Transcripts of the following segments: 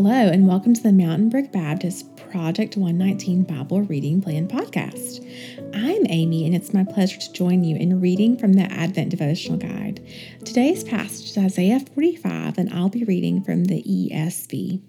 Hello, and welcome to the Mountain Brook Baptist Project 119 Bible Reading Plan podcast. I'm Amy, and it's my pleasure to join you in reading from the Advent Devotional Guide. Today's passage is Isaiah 45, and I'll be reading from the ESV.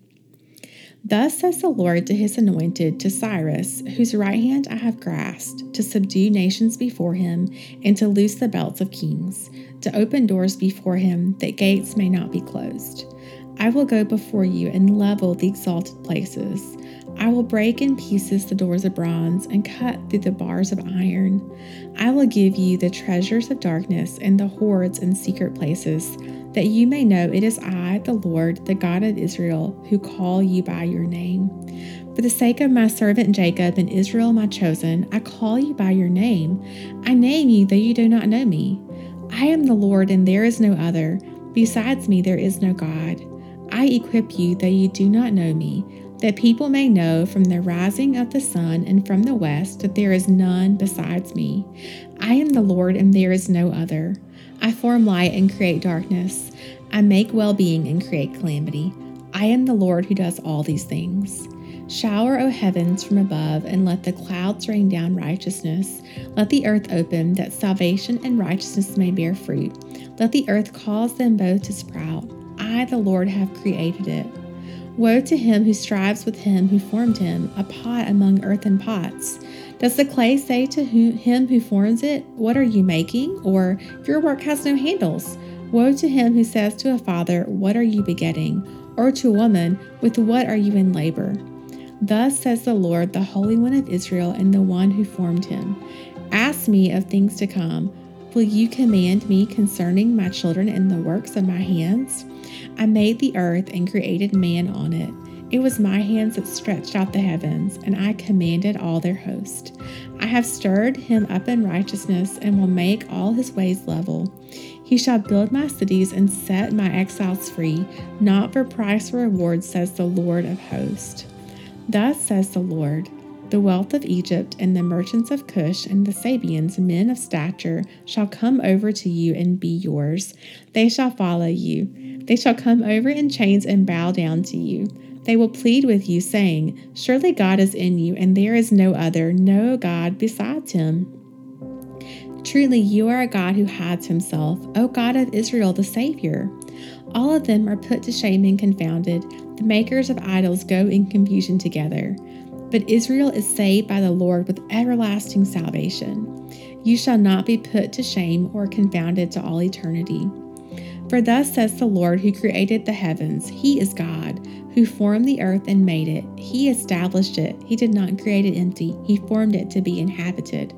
Thus says the Lord to his anointed, to Cyrus, whose right hand I have grasped, to subdue nations before him, and to loose the belts of kings, to open doors before him, that gates may not be closed. I will go before you and level the exalted places. I will break in pieces the doors of bronze and cut through the bars of iron. I will give you the treasures of darkness and the hoards in secret places, that you may know it is I, the Lord, the God of Israel, who call you by your name. For the sake of my servant Jacob and Israel, my chosen, I call you by your name. I name you, though you do not know me. I am the Lord, and there is no other. Besides me, there is no God. I equip you, though you do not know me, that people may know from the rising of the sun and from the west that there is none besides me. I am the Lord, and there is no other. I form light and create darkness. I make well being and create calamity. I am the Lord who does all these things. Shower, O heavens, from above, and let the clouds rain down righteousness. Let the earth open, that salvation and righteousness may bear fruit. Let the earth cause them both to sprout. I, the Lord, have created it. Woe to him who strives with him who formed him, a pot among earthen pots. Does the clay say to him who forms it, What are you making? Or, Your work has no handles. Woe to him who says to a father, What are you begetting? Or to a woman, With what are you in labor? Thus says the Lord, the Holy One of Israel, and the one who formed him Ask me of things to come. Will you command me concerning my children and the works of my hands? I made the earth and created man on it. It was my hands that stretched out the heavens, and I commanded all their host. I have stirred him up in righteousness and will make all his ways level. He shall build my cities and set my exiles free, not for price or reward, says the Lord of hosts. Thus says the Lord the wealth of Egypt and the merchants of Cush and the Sabeans, men of stature, shall come over to you and be yours. They shall follow you. They shall come over in chains and bow down to you. They will plead with you, saying, Surely God is in you, and there is no other, no God besides him. Truly, you are a God who hides himself, O God of Israel, the Savior. All of them are put to shame and confounded. The makers of idols go in confusion together. But Israel is saved by the Lord with everlasting salvation. You shall not be put to shame or confounded to all eternity. For thus says the Lord who created the heavens He is God, who formed the earth and made it. He established it. He did not create it empty, He formed it to be inhabited.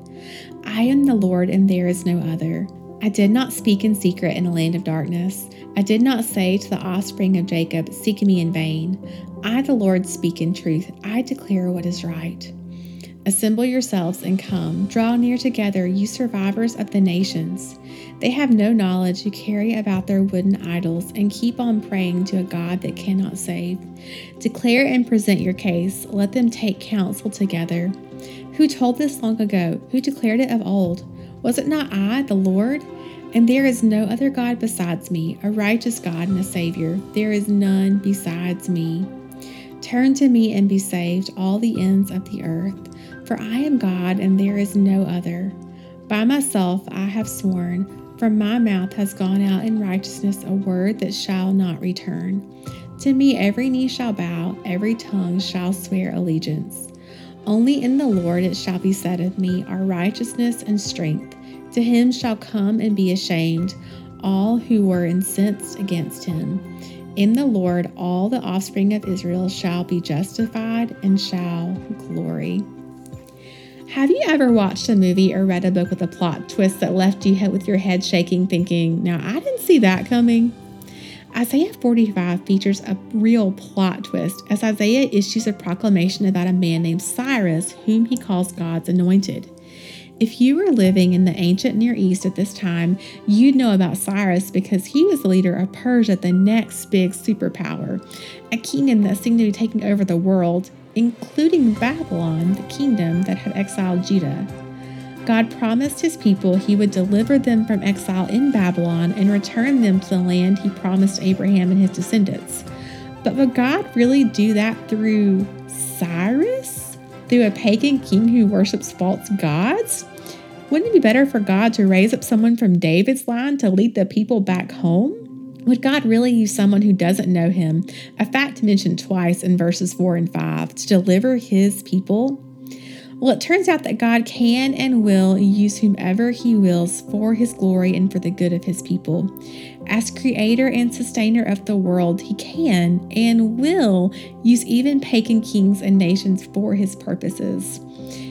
I am the Lord, and there is no other. I did not speak in secret in a land of darkness. I did not say to the offspring of Jacob, Seek me in vain. I, the Lord, speak in truth. I declare what is right. Assemble yourselves and come. Draw near together, you survivors of the nations. They have no knowledge who carry about their wooden idols and keep on praying to a God that cannot save. Declare and present your case. Let them take counsel together. Who told this long ago? Who declared it of old? Was it not I, the Lord? And there is no other God besides me, a righteous God and a Savior. There is none besides me. Turn to me and be saved, all the ends of the earth. For I am God, and there is no other. By myself I have sworn, from my mouth has gone out in righteousness a word that shall not return. To me every knee shall bow, every tongue shall swear allegiance. Only in the Lord it shall be said of me our righteousness and strength. To him shall come and be ashamed all who were incensed against him. In the Lord all the offspring of Israel shall be justified and shall glory. Have you ever watched a movie or read a book with a plot twist that left you with your head shaking, thinking, Now I didn't see that coming? Isaiah 45 features a real plot twist as Isaiah issues a proclamation about a man named Cyrus, whom he calls God's anointed. If you were living in the ancient Near East at this time, you'd know about Cyrus because he was the leader of Persia, the next big superpower, a kingdom that seemed to be taking over the world, including Babylon, the kingdom that had exiled Judah. God promised his people he would deliver them from exile in Babylon and return them to the land he promised Abraham and his descendants. But would God really do that through Cyrus? Through a pagan king who worships false gods? Wouldn't it be better for God to raise up someone from David's line to lead the people back home? Would God really use someone who doesn't know him, a fact mentioned twice in verses 4 and 5, to deliver his people? Well, it turns out that God can and will use whomever He wills for His glory and for the good of His people. As creator and sustainer of the world, He can and will use even pagan kings and nations for His purposes.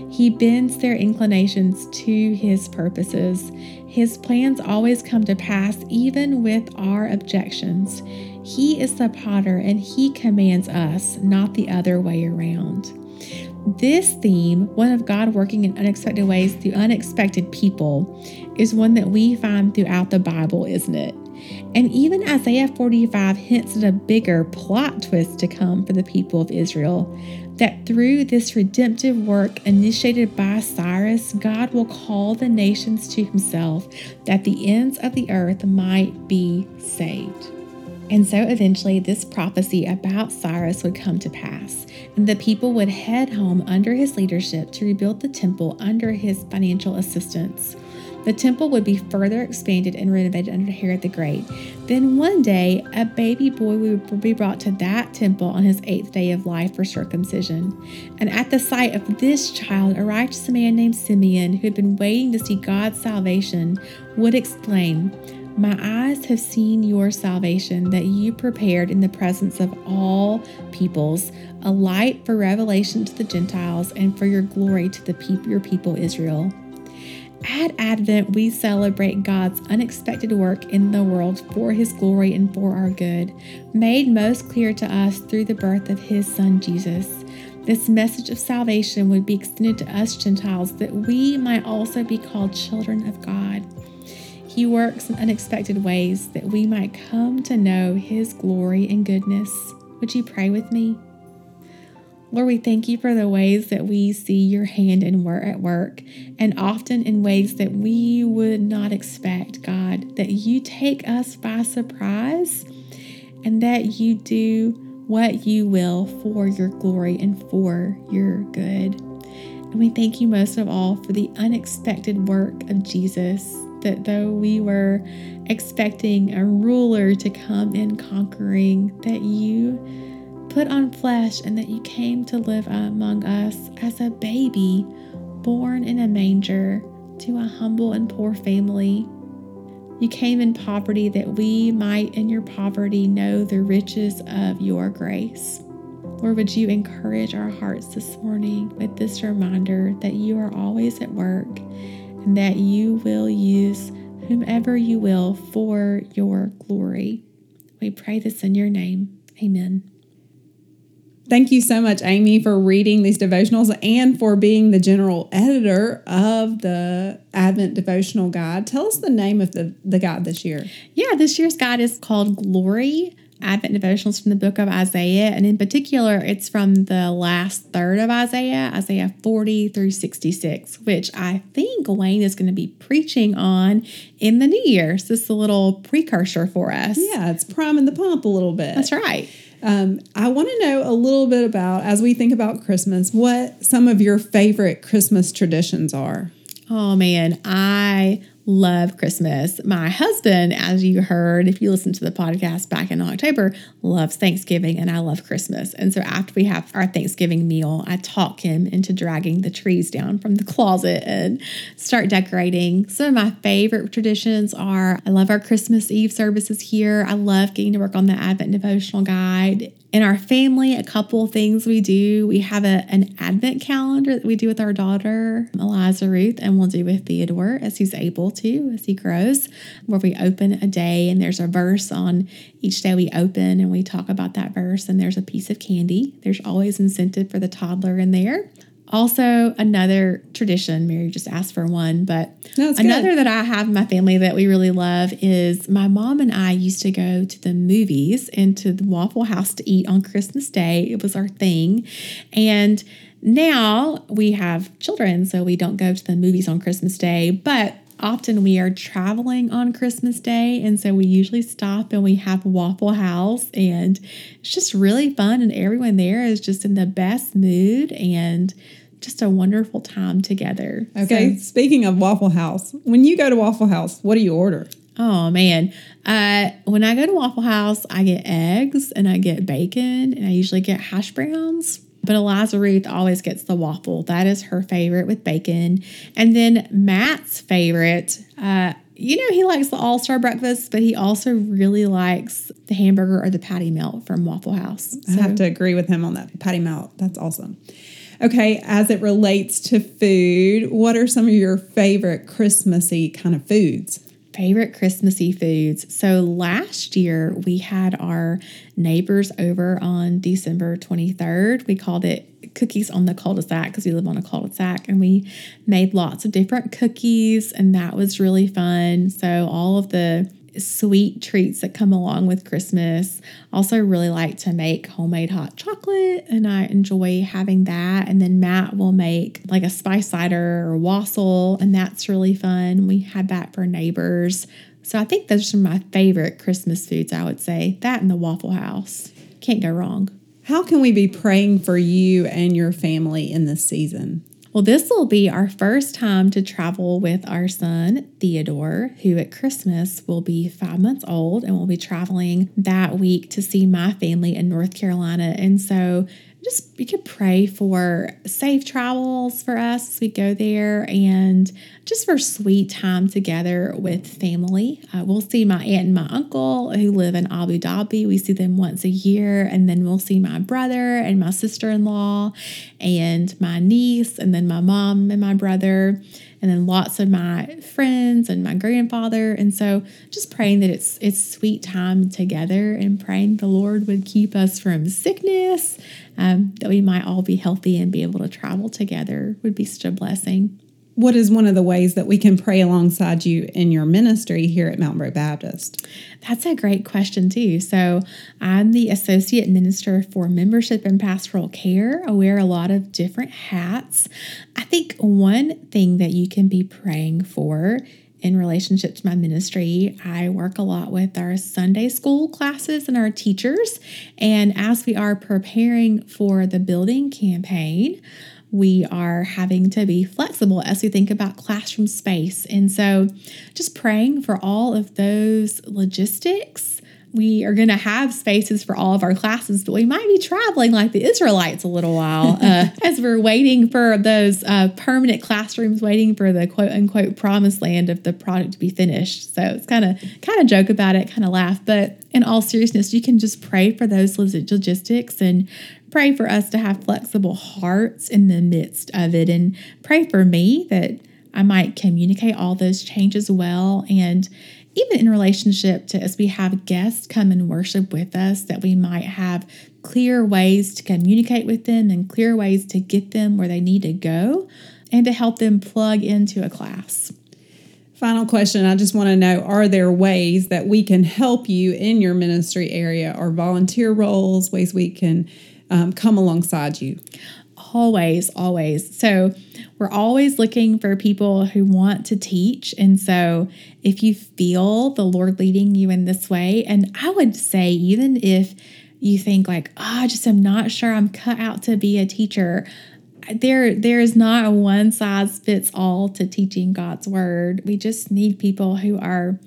He bends their inclinations to His purposes. His plans always come to pass, even with our objections. He is the potter and He commands us, not the other way around. This theme, one of God working in unexpected ways through unexpected people, is one that we find throughout the Bible, isn't it? And even Isaiah 45 hints at a bigger plot twist to come for the people of Israel that through this redemptive work initiated by Cyrus, God will call the nations to himself that the ends of the earth might be saved. And so eventually, this prophecy about Cyrus would come to pass, and the people would head home under his leadership to rebuild the temple under his financial assistance. The temple would be further expanded and renovated under Herod the Great. Then one day, a baby boy would be brought to that temple on his eighth day of life for circumcision. And at the sight of this child, a righteous man named Simeon, who had been waiting to see God's salvation, would exclaim, my eyes have seen your salvation that you prepared in the presence of all peoples, a light for revelation to the Gentiles and for your glory to the people, your people Israel. At Advent, we celebrate God's unexpected work in the world for His glory and for our good, made most clear to us through the birth of His Son Jesus. This message of salvation would be extended to us Gentiles that we might also be called children of God. He works in unexpected ways that we might come to know His glory and goodness. Would you pray with me? Lord, we thank you for the ways that we see your hand in work at work, and often in ways that we would not expect, God, that you take us by surprise and that you do what you will for your glory and for your good. And we thank you most of all for the unexpected work of Jesus that though we were expecting a ruler to come in conquering, that you put on flesh and that you came to live among us as a baby born in a manger to a humble and poor family. You came in poverty that we might, in your poverty, know the riches of your grace. Lord, would you encourage our hearts this morning with this reminder that you are always at work and that you will use whomever you will for your glory. We pray this in your name. Amen. Thank you so much, Amy, for reading these devotionals and for being the general editor of the Advent Devotional Guide. Tell us the name of the, the guide this year. Yeah, this year's guide is called Glory Advent devotionals from the book of Isaiah. And in particular, it's from the last third of Isaiah, Isaiah 40 through 66, which I think Wayne is going to be preaching on in the new year. So this is a little precursor for us. Yeah, it's priming the pump a little bit. That's right. Um, I want to know a little bit about, as we think about Christmas, what some of your favorite Christmas traditions are. Oh man, I love Christmas. My husband, as you heard, if you listened to the podcast back in October, loves Thanksgiving and I love Christmas. And so after we have our Thanksgiving meal, I talk him into dragging the trees down from the closet and start decorating. Some of my favorite traditions are I love our Christmas Eve services here. I love getting to work on the Advent devotional guide in our family, a couple things we do. We have a, an advent calendar that we do with our daughter, Eliza Ruth, and we'll do with Theodore as he's able to, as he grows, where we open a day and there's a verse on each day we open and we talk about that verse, and there's a piece of candy. There's always incentive for the toddler in there. Also, another tradition, Mary just asked for one, but no, another good. that I have in my family that we really love is my mom and I used to go to the movies and to the Waffle House to eat on Christmas Day. It was our thing. And now we have children, so we don't go to the movies on Christmas Day, but often we are traveling on Christmas Day. And so we usually stop and we have Waffle House. And it's just really fun. And everyone there is just in the best mood and just a wonderful time together. Okay. So, speaking of Waffle House, when you go to Waffle House, what do you order? Oh man. Uh, when I go to Waffle House, I get eggs and I get bacon and I usually get hash browns. But Eliza Ruth always gets the waffle. That is her favorite with bacon. And then Matt's favorite, uh, you know, he likes the All Star breakfast, but he also really likes the hamburger or the patty melt from Waffle House. So. I have to agree with him on that patty melt. That's awesome. Okay, as it relates to food, what are some of your favorite Christmassy kind of foods? favorite Christmassy foods. So last year we had our neighbors over on December 23rd. We called it cookies on the cul-de-sac because we live on a cul-de-sac and we made lots of different cookies and that was really fun. So all of the sweet treats that come along with Christmas. Also, really like to make homemade hot chocolate, and I enjoy having that. And then Matt will make like a spice cider or wassail, and that's really fun. We had that for neighbors. So I think those are my favorite Christmas foods, I would say. That and the Waffle House. Can't go wrong. How can we be praying for you and your family in this season? Well, this will be our first time to travel with our son, Theodore, who at Christmas will be five months old and will be traveling that week to see my family in North Carolina. And so just you could pray for safe travels for us as we go there and just for sweet time together with family. Uh, we'll see my aunt and my uncle who live in Abu Dhabi. We see them once a year, and then we'll see my brother and my sister in law and my niece, and then my mom and my brother and then lots of my friends and my grandfather. And so just praying that it's it's sweet time together and praying the Lord would keep us from sickness, um, that we might all be healthy and be able to travel together would be such a blessing. What is one of the ways that we can pray alongside you in your ministry here at Mountain Brook Baptist? That's a great question, too. So, I'm the Associate Minister for Membership and Pastoral Care. I wear a lot of different hats. I think one thing that you can be praying for in relationship to my ministry, I work a lot with our Sunday school classes and our teachers. And as we are preparing for the building campaign, we are having to be flexible as we think about classroom space. And so, just praying for all of those logistics. We are going to have spaces for all of our classes, but we might be traveling like the Israelites a little while uh, as we're waiting for those uh, permanent classrooms, waiting for the quote unquote promised land of the product to be finished. So it's kind of kind of joke about it, kind of laugh, but in all seriousness, you can just pray for those logistics and pray for us to have flexible hearts in the midst of it and pray for me that I might communicate all those changes well and even in relationship to as we have guests come and worship with us that we might have clear ways to communicate with them and clear ways to get them where they need to go and to help them plug into a class. Final question I just want to know Are there ways that we can help you in your ministry area or volunteer roles, ways we can um, come alongside you? Always, always. So, we're always looking for people who want to teach. And so, if you feel the Lord leading you in this way, and I would say, even if you think, like, oh, I just am not sure I'm cut out to be a teacher, there there is not a one size fits all to teaching God's word. We just need people who are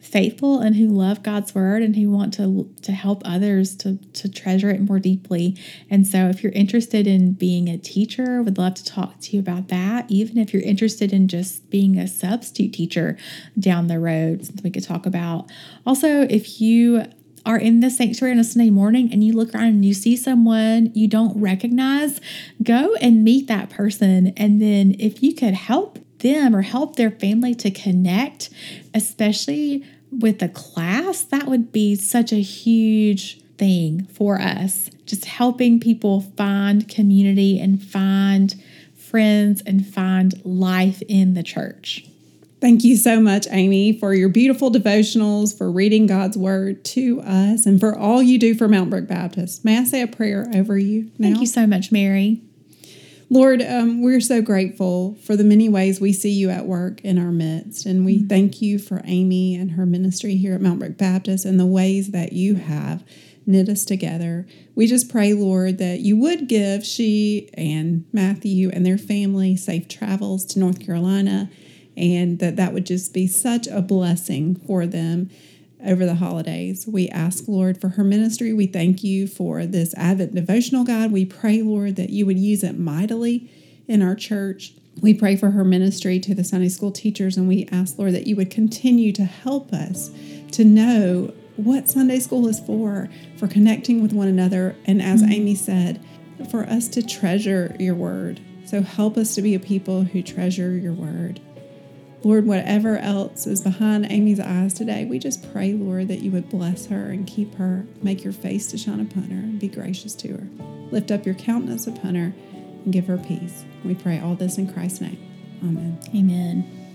faithful and who love God's word and who want to to help others to to treasure it more deeply. And so if you're interested in being a teacher, would love to talk to you about that. Even if you're interested in just being a substitute teacher down the road, something we could talk about. Also, if you are in the sanctuary on a Sunday morning and you look around and you see someone you don't recognize, go and meet that person. And then if you could help them or help their family to connect, especially with a class, that would be such a huge thing for us. Just helping people find community and find friends and find life in the church. Thank you so much, Amy, for your beautiful devotionals, for reading God's word to us, and for all you do for Mount Brook Baptist. May I say a prayer over you now? Thank you so much, Mary. Lord, um, we're so grateful for the many ways we see you at work in our midst. And we mm-hmm. thank you for Amy and her ministry here at Mount Brook Baptist and the ways that you have knit us together. We just pray, Lord, that you would give she and Matthew and their family safe travels to North Carolina and that that would just be such a blessing for them over the holidays. We ask, Lord, for her ministry. We thank you for this Advent devotional guide. We pray, Lord, that you would use it mightily in our church. We pray for her ministry to the Sunday school teachers, and we ask, Lord, that you would continue to help us to know what Sunday school is for, for connecting with one another. And as mm-hmm. Amy said, for us to treasure your word. So help us to be a people who treasure your word. Lord, whatever else is behind Amy's eyes today, we just pray, Lord, that you would bless her and keep her, make your face to shine upon her, and be gracious to her. Lift up your countenance upon her and give her peace. We pray all this in Christ's name. Amen. Amen.